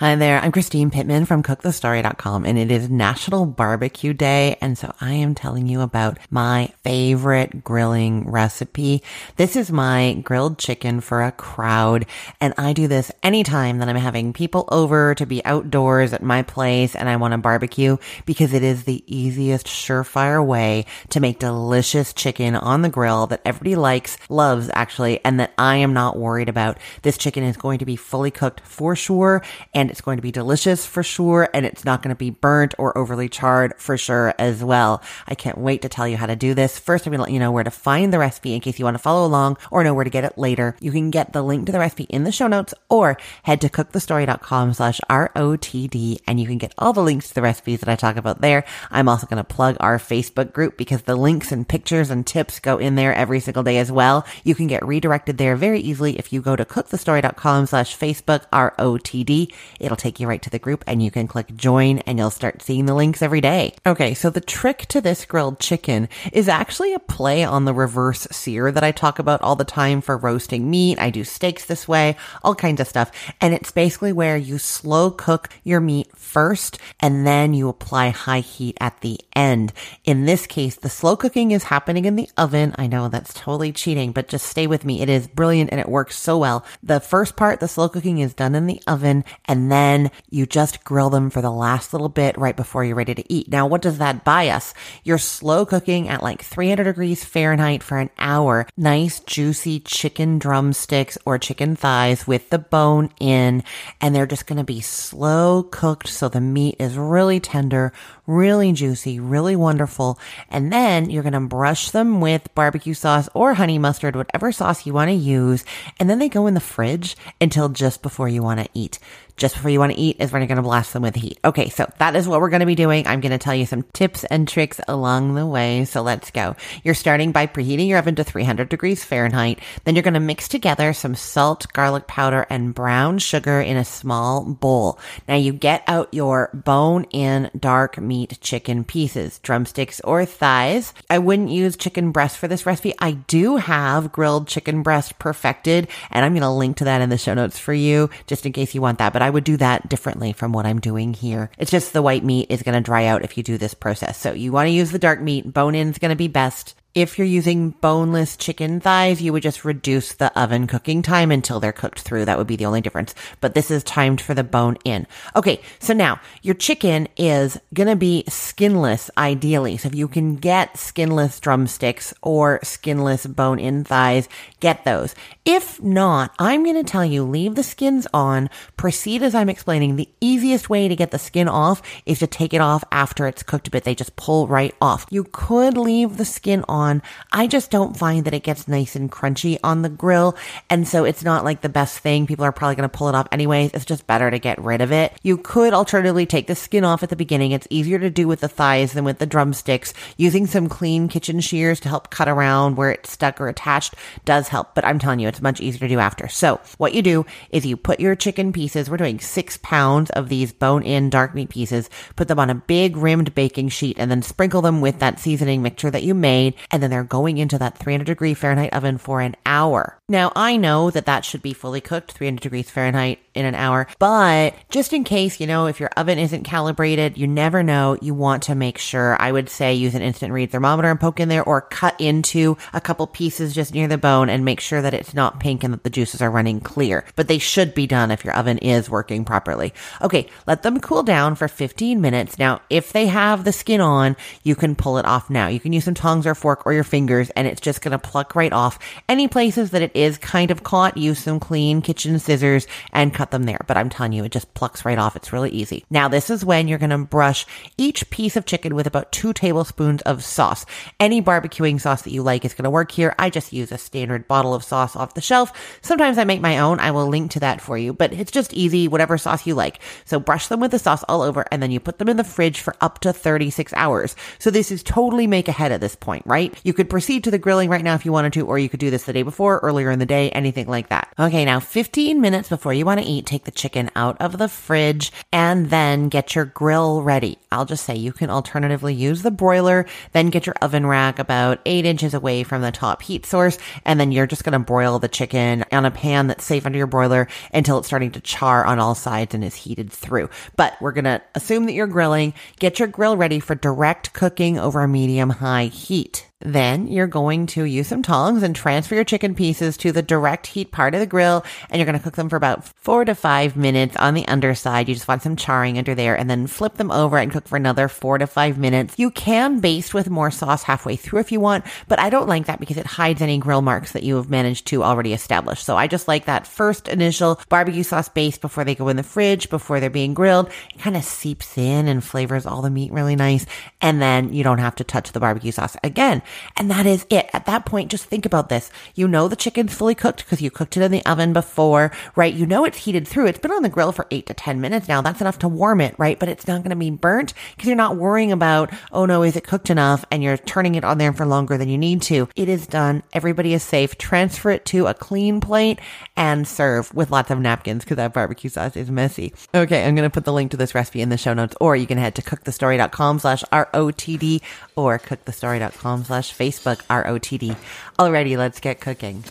Hi there, I'm Christine Pittman from cookthestory.com and it is National Barbecue Day. And so I am telling you about my favorite grilling recipe. This is my grilled chicken for a crowd. And I do this anytime that I'm having people over to be outdoors at my place and I want to barbecue because it is the easiest surefire way to make delicious chicken on the grill that everybody likes, loves actually, and that I am not worried about. This chicken is going to be fully cooked for sure and it's going to be delicious for sure, and it's not going to be burnt or overly charred for sure as well. I can't wait to tell you how to do this. First, I'm going to let you know where to find the recipe in case you want to follow along or know where to get it later. You can get the link to the recipe in the show notes or head to cookthestory.com slash ROTD and you can get all the links to the recipes that I talk about there. I'm also going to plug our Facebook group because the links and pictures and tips go in there every single day as well. You can get redirected there very easily if you go to cookthestory.com slash Facebook ROTD. It'll take you right to the group and you can click join and you'll start seeing the links every day. Okay. So the trick to this grilled chicken is actually a play on the reverse sear that I talk about all the time for roasting meat. I do steaks this way, all kinds of stuff. And it's basically where you slow cook your meat first and then you apply high heat at the end. In this case, the slow cooking is happening in the oven. I know that's totally cheating, but just stay with me. It is brilliant and it works so well. The first part, the slow cooking is done in the oven and then you just grill them for the last little bit right before you're ready to eat. Now, what does that buy us? You're slow cooking at like 300 degrees Fahrenheit for an hour. Nice, juicy chicken drumsticks or chicken thighs with the bone in, and they're just going to be slow cooked so the meat is really tender, really juicy, really wonderful. And then you're going to brush them with barbecue sauce or honey mustard, whatever sauce you want to use. And then they go in the fridge until just before you want to eat just before you want to eat is when you're going to blast them with heat. Okay, so that is what we're going to be doing. I'm going to tell you some tips and tricks along the way. So let's go. You're starting by preheating your oven to 300 degrees Fahrenheit. Then you're going to mix together some salt, garlic powder, and brown sugar in a small bowl. Now you get out your bone in dark meat chicken pieces, drumsticks or thighs. I wouldn't use chicken breast for this recipe. I do have grilled chicken breast perfected, and I'm going to link to that in the show notes for you just in case you want that. But I I would do that differently from what I'm doing here. It's just the white meat is going to dry out if you do this process. So you want to use the dark meat. Bone in is going to be best. If you're using boneless chicken thighs, you would just reduce the oven cooking time until they're cooked through. That would be the only difference. But this is timed for the bone in. Okay. So now your chicken is going to be skinless ideally. So if you can get skinless drumsticks or skinless bone in thighs, get those. If not, I'm going to tell you leave the skins on, proceed as I'm explaining. The easiest way to get the skin off is to take it off after it's cooked a bit. They just pull right off. You could leave the skin on on. I just don't find that it gets nice and crunchy on the grill. And so it's not like the best thing. People are probably going to pull it off anyways. It's just better to get rid of it. You could alternatively take the skin off at the beginning. It's easier to do with the thighs than with the drumsticks. Using some clean kitchen shears to help cut around where it's stuck or attached does help. But I'm telling you, it's much easier to do after. So what you do is you put your chicken pieces, we're doing six pounds of these bone in dark meat pieces, put them on a big rimmed baking sheet and then sprinkle them with that seasoning mixture that you made and then they're going into that 300 degree Fahrenheit oven for an hour. Now, I know that that should be fully cooked, 300 degrees Fahrenheit in an hour, but just in case, you know, if your oven isn't calibrated, you never know. You want to make sure, I would say use an instant read thermometer and poke in there or cut into a couple pieces just near the bone and make sure that it's not pink and that the juices are running clear. But they should be done if your oven is working properly. Okay, let them cool down for 15 minutes. Now, if they have the skin on, you can pull it off now. You can use some tongs or fork or your fingers and it's just going to pluck right off. Any places that it is kind of caught, use some clean kitchen scissors and cut them there. But I'm telling you, it just plucks right off. It's really easy. Now, this is when you're going to brush each piece of chicken with about two tablespoons of sauce. Any barbecuing sauce that you like is going to work here. I just use a standard bottle of sauce off the shelf. Sometimes I make my own. I will link to that for you, but it's just easy, whatever sauce you like. So brush them with the sauce all over and then you put them in the fridge for up to 36 hours. So this is totally make ahead at this point, right? You could proceed to the grilling right now if you wanted to, or you could do this the day before, earlier in the day, anything like that. Okay, now 15 minutes before you want to eat, take the chicken out of the fridge and then get your grill ready. I'll just say you can alternatively use the broiler, then get your oven rack about eight inches away from the top heat source. And then you're just going to broil the chicken on a pan that's safe under your broiler until it's starting to char on all sides and is heated through. But we're going to assume that you're grilling. Get your grill ready for direct cooking over medium high heat. Then you're going to use some tongs and transfer your chicken pieces to the direct heat part of the grill. And you're going to cook them for about four to five minutes on the underside. You just want some charring under there and then flip them over and cook for another four to five minutes. You can baste with more sauce halfway through if you want, but I don't like that because it hides any grill marks that you have managed to already establish. So I just like that first initial barbecue sauce baste before they go in the fridge, before they're being grilled. It kind of seeps in and flavors all the meat really nice. And then you don't have to touch the barbecue sauce again. And that is it. At that point, just think about this. You know the chicken's fully cooked because you cooked it in the oven before, right? You know it's heated through. It's been on the grill for eight to 10 minutes now. That's enough to warm it, right? But it's not going to be burnt because you're not worrying about, oh no, is it cooked enough? And you're turning it on there for longer than you need to. It is done. Everybody is safe. Transfer it to a clean plate and serve with lots of napkins because that barbecue sauce is messy. Okay. I'm going to put the link to this recipe in the show notes, or you can head to cookthestory.com slash ROTD or cookthestory.com slash Facebook ROTD. Alrighty, let's get cooking.